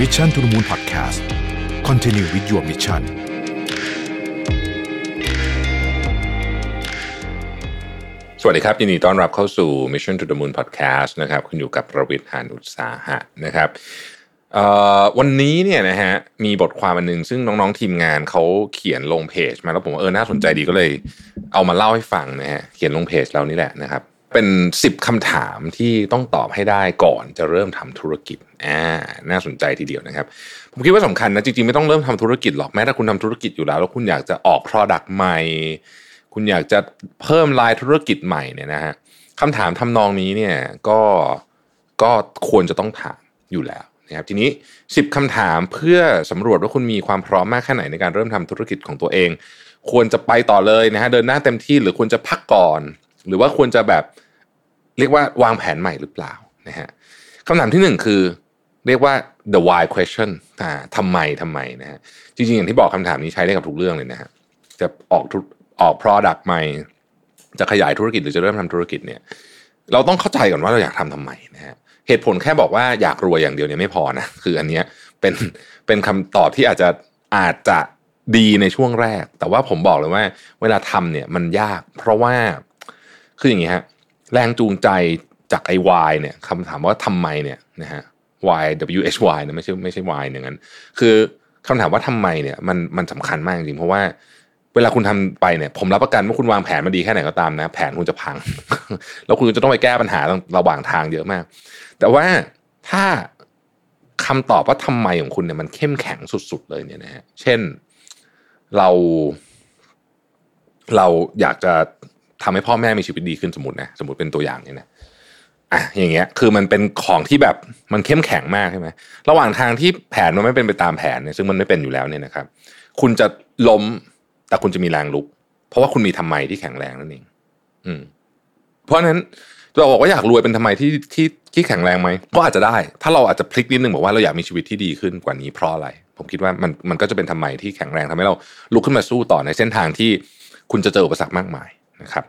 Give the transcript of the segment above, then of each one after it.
Mission to the Moon Podcast Continue with your mission สวัสดีครับ ยินดีต้อนรับเข้าสู่ Mission to the Moon Podcast นะครับคุณอยู่กับประวิทย์หานุตสาหะนะครับวันนี้เนี่ยนะฮะมีบทความอันหนึง ซึ่งน้องๆทีมงานเขาเขียนลงเพจ มาแล้วผมเออน่าสนใจดีก็เลย เอามาเล่าให้ฟังนะฮะเขียนลงเพจเรานี่แหละนะครับ เป็น 10คำถามที่ต้องตอบให้ได้ก่อนจะเริ่มทำธุรกิจอ่าน่าสนใจทีเดียวนะครับ ผมคิดว่าสำคัญนะจริงๆ ไม่ต้องเริ่มทำธุรกิจหรอกแม้ถ้าคุณทำธุรกิจอยู่แล้ว แล้วคุณอยากจะออก Product ใหม่ คุณอยากจะเพิ่มลายธุรกิจใหม่เนี่ยนะฮะคำถามทำนองนี้เนี่ยก็ก็ควรจะต้องถามอยู่แล้วนะครับทีนี้ 10คำถามเพื่อสำรวจว่าคุณมีความพร้อมมากแค่ไหนในการเริ่มทำธุรกิจของตัวเอง ควรจะไปต่อเลยนะฮะเดินหน้าเต็มที่หรือควรจะพักก่อน หรือว่าควรจะแบบ เรียกว่าวางแผนใหม่หรือเปล่านะฮะคำถามที่หนึ่งคือเรียกว่า the why question อ่าทำไมทำไมนะฮะจริงๆ อย่างที่บอกคำถามนี้ใช้ได้กับทุกเรื่องเลยนะฮะจะออกธุออก product ใหม่ จะขยายธุรกิจหรือจะเริ่มทำธุรกิจเนี่ย เราต้องเข้าใจก่อนว่าเราอยากทำทำไมนะฮะเหตุผลแค่บอกว่าอยากรวยอย่างเดียวเนี่ยไม่พอนะคืออันเนี้ยเป็นเป็นคำตอบที่อาจจะอาจจะดีในช่วงแรก แต่ว่าผมบอกเลยว่า เวลาทำเนี่ยมันยาก เพราะว่าคืออย่างนี้ฮะ แรงจูงใจจากไอ้ why เนี่ยคำถามว่าทำไมเนี่ยนะฮะ why w h y นะไม่ใช่ไม่ใช่ why อย่างนั้น คือคำถามว่าทำไมเนี่ยมันมันสำคัญมากจริงเพราะว่าเวลาคุณทำไปเนี่ยผมรับประกันว่าคุณวางแผนมาดีแค่ไหนก็ตามนะ แผนคุณจะพัง แล้วคุณจะต้องไปแก้ปัญหาระหว่างทางเยอะมาก แต่ว่าถ้าคำตอบว่าทำไมของคุณเนี่ยมันเข้มแข็งสุด ๆ เลยเนี่ยนะฮะเช่นเรา เราอยากจะ ทำให้พ่อแม่มีชีวิตดีขึ้นสมมตินะสมมติเป็นตัวอย่างเนี่ยนะอะอย่างเงี้ย คือมันเป็นของที่แบบมันเข้มแข็งมากใช่ไหมระหว่างทางที่แผนมันไม่เป็นไปตามแผนเนี่ยซึ่งมันไม่เป็นอยู่แล้วเนี่ยนะครับ คุณจะล้มแต่คุณจะมีแรงลุก เพราะว่าคุณมีทำไมที่แข็งแรงนั่นเอง อืม เพราะฉะนั้นเราบอกว่าอยากรวยเป็นทำไมที่ที่ที่แข็งแรงไหมก็อาจจะได้ ถ้าเราอาจจะพลิกนิดนึงบอกว่าเราอยากมีชีวิตที่ดีขึ้นกว่านี้เพราะอะไร ผมคิดว่ามันมันก็จะเป็นทำไมที่แข็งแรงทำให้เราลุกขึ้นมาสู้ต่อในเส้นทางที่คุณจะเจออุปสรรคมากมาย นะครับ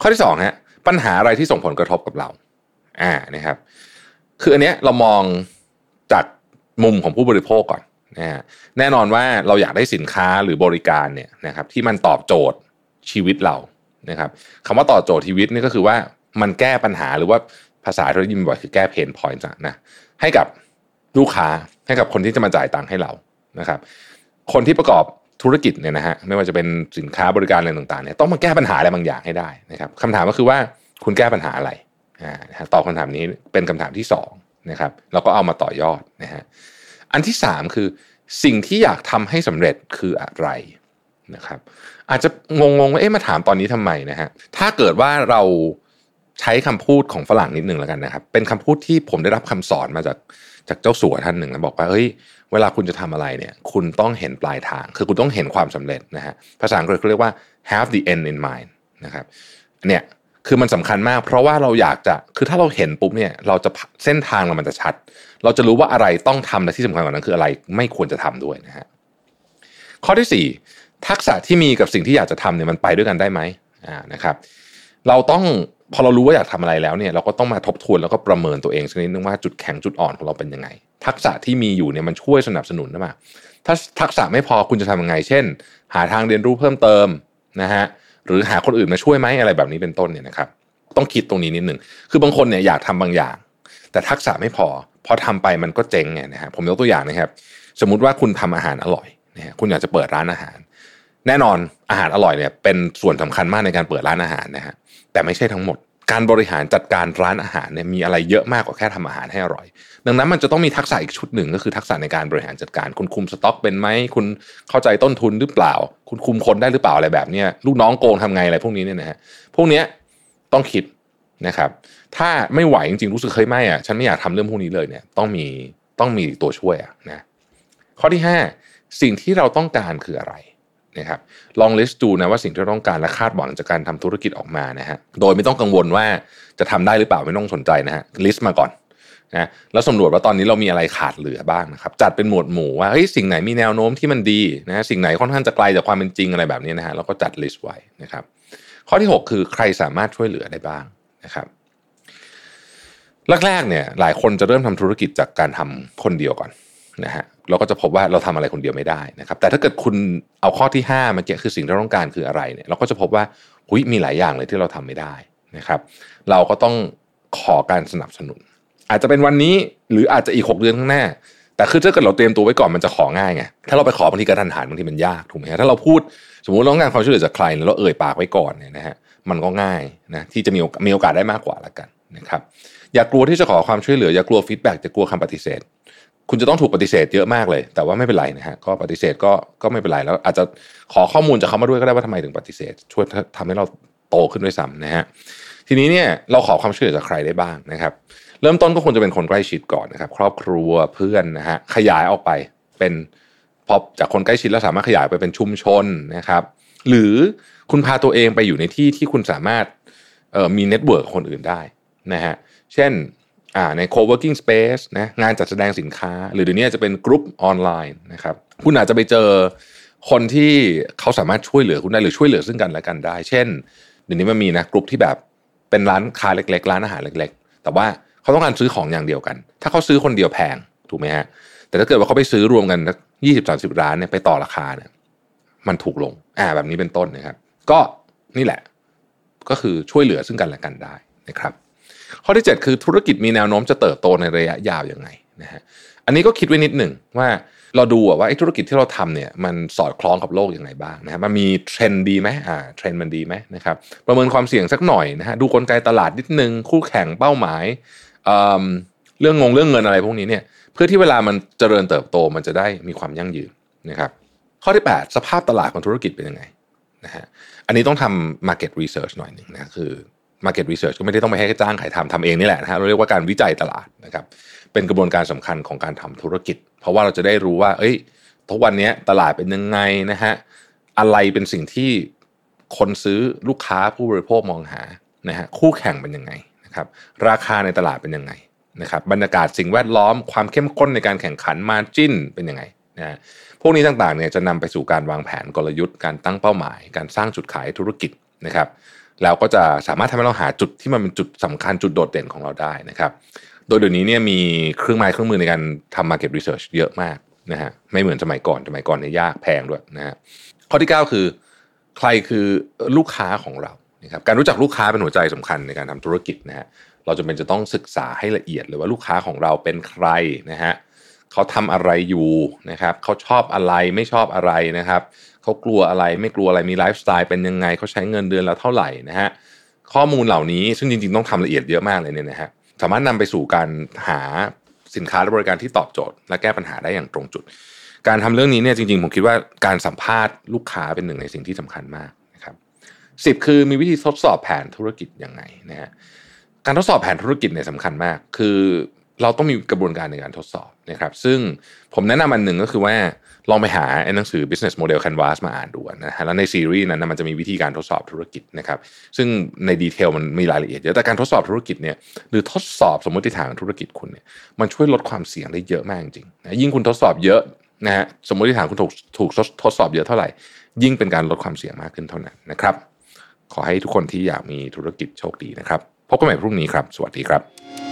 ข้อที่สองฮะปัญหาอะไรที่ส่งผลกระทบกับเรา อ่านะครับ คืออันเนี้ยเรามองจากมุมของผู้บริโภคก่อนนะฮะแน่นอนว่าเราอยากได้สินค้าหรือบริการเนี่ยนะครับ ที่มันตอบโจทย์ชีวิตเรานะครับคำว่าตอบโจทย์ชีวิตนี่ก็คือว่ามันแก้ปัญหาหรือว่าภาษาที่เรายินบ่อยคือแก้เพนพอยต์นะให้กับลูกค้าให้กับคนที่จะมาจ่ายตังค์ให้เรานะครับ คนที่ประกอบ ธุรกิจเนี่ยนะฮะไม่ว่าจะเป็นสินค้าบริการอะไรต่างๆเนี่ยต้องมาแก้ปัญหาอะไรบางอย่างให้ได้นะครับคำถามก็คือว่าคุณแก้ปัญหาอะไรอ่าตอบคำถามนี้เป็นคำถามที่สองนะครับแล้วก็เอามาต่อยอดนะฮะอันที่สามคือสิ่งที่อยากทำให้สำเร็จคืออะไรนะครับ อาจจะงงๆว่าเอ๊ะมาถามตอนนี้ทำไมนะฮะถ้าเกิดว่าเราใช้คำพูดของฝรั่งนิดหนึ่งแล้วกันนะครับ เป็นคำพูดที่ผมได้รับคำสอนมาจากจากเจ้าสัวท่านหนึ่งนะบอกว่าเฮ้ย เวลาคุณจะทำอะไรเนี่ย คุณต้องเห็นปลายทาง คือคุณต้องเห็นความสำเร็จนะฮะ ภาษาอังกฤษเขาเรียกว่า have the end in mind นะครับ เนี่ย คือมันสำคัญมาก เพราะว่าเราอยากจะ คือถ้าเราเห็นปุ๊บเนี่ย เราจะเส้นทางเรามันจะชัด เราจะรู้ว่าอะไรต้องทำและที่สำคัญกว่านั้นคืออะไรไม่ควรจะทำด้วยนะฮะ ข้อที่สี่ทักษะที่มีกับสิ่งที่อยากจะทำเนี่ยมันไปด้วยกันได้ไหมอ่า นะครับ เราต้อง พอเรารู้ว่าอยากทำอะไรแล้วเนี่ยเราก็ต้องมาทบทวนแล้วก็ประเมินตัวเองสักนิดนึงว่าจุดแข็งจุดอ่อนของเราเป็นยังไง ทักษะที่มีอยู่เนี่ยมันช่วยสนับสนุนนะมาถ้าทักษะไม่พอคุณจะทำยังไง เช่น หาทางเรียนรู้เพิ่มเติมนะฮะหรือหาคนอื่นมาช่วยไหมอะไรแบบนี้เป็นต้นเนี่ยนะครับต้องคิดตรงนี้นิดหนึ่งคือบางคนเนี่ยอยากทำบางอย่าง แต่ทักษะไม่พอพอทำไปมันก็เจ๊งไงนะฮะผมยกตัวอย่างนะครับ สมมุติว่าคุณทำอาหารอร่อยนะฮะคุณอยากจะเปิดร้านอาหาร แน่นอนอาหารอร่อยเนี่ยเป็นส่วนสำคัญมากในการเปิดร้านอาหารนะฮะ แต่ไม่ใช่ทั้งหมด การบริหารจัดการร้านอาหารเนี่ยมีอะไรเยอะมากกว่าแค่ทำอาหารให้อร่อย ดังนั้นมันจะต้องมีทักษะอีกชุดหนึ่งก็คือทักษะในการบริหารจัดการ คุณคุมสต็อกเป็นไหมคุณเข้าใจต้นทุนหรือเปล่า คุณคุมคนได้หรือเปล่าอะไรแบบนี้ลูกน้องโกงทำไงอะไรพวกนี้เนี่ยนะฮะพวกเนี้ยต้องคิดนะครับ ถ้าไม่ไหวจริงๆรู้สึกเฮ้ยไม่อะฉันไม่อยากทำเรื่องพวกนี้เลยเนี่ยต้องมีต้องมีตัวช่วยอะนะข้อที่ห้าสิ่งที่เราต้องการคืออะไร นะครับลอง list ดูนะว่าสิ่งที่เราต้องการและคาดหวังจากการทำธุรกิจออกมานะฮะโดยไม่ต้องกังวลว่าจะทำได้หรือเปล่าไม่ต้องสนใจนะฮะ list มาก่อนนะแล้วสำรวจว่าตอนนี้เรามีอะไรขาดเหลือบ้างนะครับจัดเป็นหมวดหมู่ว่าเฮ้ยสิ่งไหนมีแนวโน้มที่มันดีนะสิ่งไหนค่อนข้างจะไกลจากความเป็นจริงอะไรแบบนี้นะฮะแล้วก็จัดลิสต์ไว้นะครับข้อที่ 6 คือใครสามารถช่วยเหลือได้บ้างนะครับแรกๆเนี่ยหลายคนจะเริ่มทำธุรกิจจากการทำคนเดียวก่อน นะฮะเราก็จะพบว่าเราทำอะไรคนเดียวไม่ได้นะครับ แต่ถ้าเกิดคุณเอาข้อที่5มาเกี่ยคือสิ่งที่เราต้องการคืออะไรเนี่ยเราก็จะพบว่าหุยมีหลายอย่างเลยที่เราทำไม่ได้นะครับ เราก็ต้องขอการสนับสนุน อาจจะเป็นวันนี้หรืออาจจะอีก 6 เดือนข้างหน้า แต่คือถ้าเกิดเราเตรียมตัวไว้ก่อนมันจะของ่ายไงถ้าเราไปขอบางทีกระทันหันบางทีมันยากถูกไหมฮะถ้าเราพูดสมมติเราต้องการความช่วยเหลือจากใครแล้วเราเอ่ยปากไว้ก่อนเนี่ยนะฮะมันก็ง่ายนะที่จะมีมีโอกาสได้มากกว่าละกันนะครับอย่ากลัวที่จะขอความช่วยเหลืออย่ากลัว feedback อย่ากลัวคำปฏิเสธ คุณจะต้องถูกปฏิเสธเยอะมากเลย แต่ว่าไม่เป็นไรนะฮะก็ปฏิเสธก็ก็ไม่เป็นไรแล้ว อาจจะขอข้อมูลจากเขามาด้วยก็ได้ว่าทำไมถึงปฏิเสธ ช่วยทำให้เราโตขึ้นด้วยซ้ำนะฮะทีนี้เนี่ยเราขอความช่วยเหลือจากใครได้บ้างนะครับ เริ่มต้นก็ควรจะเป็นคนใกล้ชิดก่อนนะครับ ครอบครัวเพื่อนนะฮะขยายออกไปเป็นพอจากคนใกล้ชิดแล้วสามารถขยายไปเป็นชุมชนนะครับ หรือคุณพาตัวเองไปอยู่ในที่ที่คุณสามารถมี network คนอื่นได้นะฮะเช่น ใน co-working space นะงานจัดแสดงสินค้า หรือเดี๋ยวนี้จะเป็นกลุ่มออนไลน์นะครับคุณอาจจะไปเจอคนที่เขาสามารถช่วยเหลือคุณได้หรือช่วยเหลือซึ่งกันและกันได้ เช่นเดี๋ยวนี้มันมีนะกลุ่มที่แบบเป็นร้านค้าเล็ก ๆ ร้านอาหารเล็ก ๆ แต่ว่าเขาต้องการซื้อของอย่างเดียวกัน ถ้าเขาซื้อคนเดียวแพงถูกไหมฮะแต่ถ้าเกิดว่าเขาไปซื้อรวมกันยี่สิบสามสิบร้านเนี่ยไปต่อราคาเนี่ยมันถูกลงอ่าแบบนี้เป็นต้นนะครับ ก็นี่แหละ ก็คือช่วยเหลือซึ่งกันและกันได้นะครับ ข้อที่ 7 คือธุรกิจมีแนวโน้มจะเติบโตในระยะยาวยังไงนะฮะอันนี้ก็คิดไว้นิดหนึ่งว่าเราดูว่าไอ้ธุรกิจที่เราทำเนี่ยมันสอดคล้องกับโลกยังไงบ้างนะฮะมันมีเทรนด์ดีไหมอ่าเทรนด์มันดีไหมนะครับประเมินความเสี่ยงสักหน่อยนะฮะดูกลไกตลาดนิดนึงคู่แข่งเป้าหมายเเรื่องงงเรื่องเงินอะไรพวกนี้เนี่ยเพื่อที่เวลามันเจริญเติบโตมันจะได้มีความยั่งยืนนะครับข้อที่ 8 สภาพตลาดของธุรกิจเป็นยังไงนะฮะอันนี้ต้องทำ market research หน่อยหนึ่งนะคือ market research ก็ไม่ได้ต้องไปให้จ้างขายทำทำเองนี่แหละนะฮะเราเรียกว่าการวิจัยตลาดนะครับเป็นกระบวนการสำคัญของการทำธุรกิจ เพราะว่าเราจะได้รู้ว่า เอ้ยทุกวันนี้ตลาดเป็นยังไงนะฮะอะไรเป็นสิ่งที่คนซื้อลูกค้าผู้บริโภคมองหานะฮะคู่แข่งเป็นยังไงนะครับราคาในตลาดเป็นยังไงนะครับบรรยากาศสิ่งแวดล้อมความเข้มข้นในการแข่งขันมาจิ้นเป็นยังไงนะพวกนี้ต่างๆเนี่ยจะนำไปสู่การวางแผนกลยุทธ์การตั้งเป้าหมาย การสร้างจุดขายธุรกิจนะครับ แล้วก็จะสามารถทำให้เราหาจุดที่มันเป็นจุดสำคัญจุดโดดเด่นของเราได้นะครับ โดยเดี๋ยวนี้เนี่ยมีเครื่องไม้เครื่องมือในการทำ market research เยอะมากนะฮะไม่เหมือนสมัยก่อนสมัยก่อนเนี่ยยากแพงด้วยนะฮะข้อที่ 9 คือ ใครคือลูกค้าของเรานะครับการรู้จักลูกค้าเป็นหัวใจสำคัญในการทำธุรกิจนะฮะเราจะเป็นจะต้องศึกษาให้ละเอียดเลยว่าลูกค้าของเราเป็นใครนะฮะเขาทำอะไรอยู่นะครับเขาชอบอะไรไม่ชอบอะไรนะครับเขากลัวอะไรไม่กลัวอะไรมีไลฟ์สไตล์เป็นยังไงเขาใช้เงินเดือนล้วเท่าไหร่นะฮะข้อมูลเหล่านี้ซึ่งจริงๆต้องทำละเอียดเยอะมากเลยเนี่ยนะฮะสามารถนำไปสู่การหาสินค้าและบริการที่ตอบโจทย์ และแก้ปัญหาได้อย่างตรงจุด การทำเรื่องนี้เนี่ยจริงๆผมคิดว่าการสัมภาษณ์ลูกค้าเป็นหนึ่งในสิ่งที่สำคัญมากนะครับสิบคือมีวิธีทดสอบแผนธุรกิจยังไงนะฮะการทดสอบแผนธุรกิจเนี่ยสำคัญมาก คือ เราต้องมีกระบวนการในการทดสอบนะครับซึ่งผมแนะนำอันหนึ่งก็คือว่าลองไปหาหนังสือ business model canvas มาอ่านดูนะฮะแล้วในซีรีส์นั้นมันจะมีวิธีการทดสอบธุรกิจนะครับซึ่งในดีเทลมันมีรายละเอียดเยอะแต่การทดสอบธุรกิจเนี่ยหรือทดสอบสมมติฐานธุรกิจคุณเนี่ยมันช่วยลดความเสี่ยงได้เยอะมากจริงนะยิ่งคุณทดสอบเยอะนะฮะสมมติฐานคุณถูกถูกทดสอบเยอะเท่าไหร่ ยิ่งเป็นการลดความเสี่ยงมากขึ้นเท่านั้นนะครับขอให้ทุกคนที่อยากมีธุรกิจโชคดีนะครับพบกันใหม่พรุ่งนี้ครับ สวัสดีครับ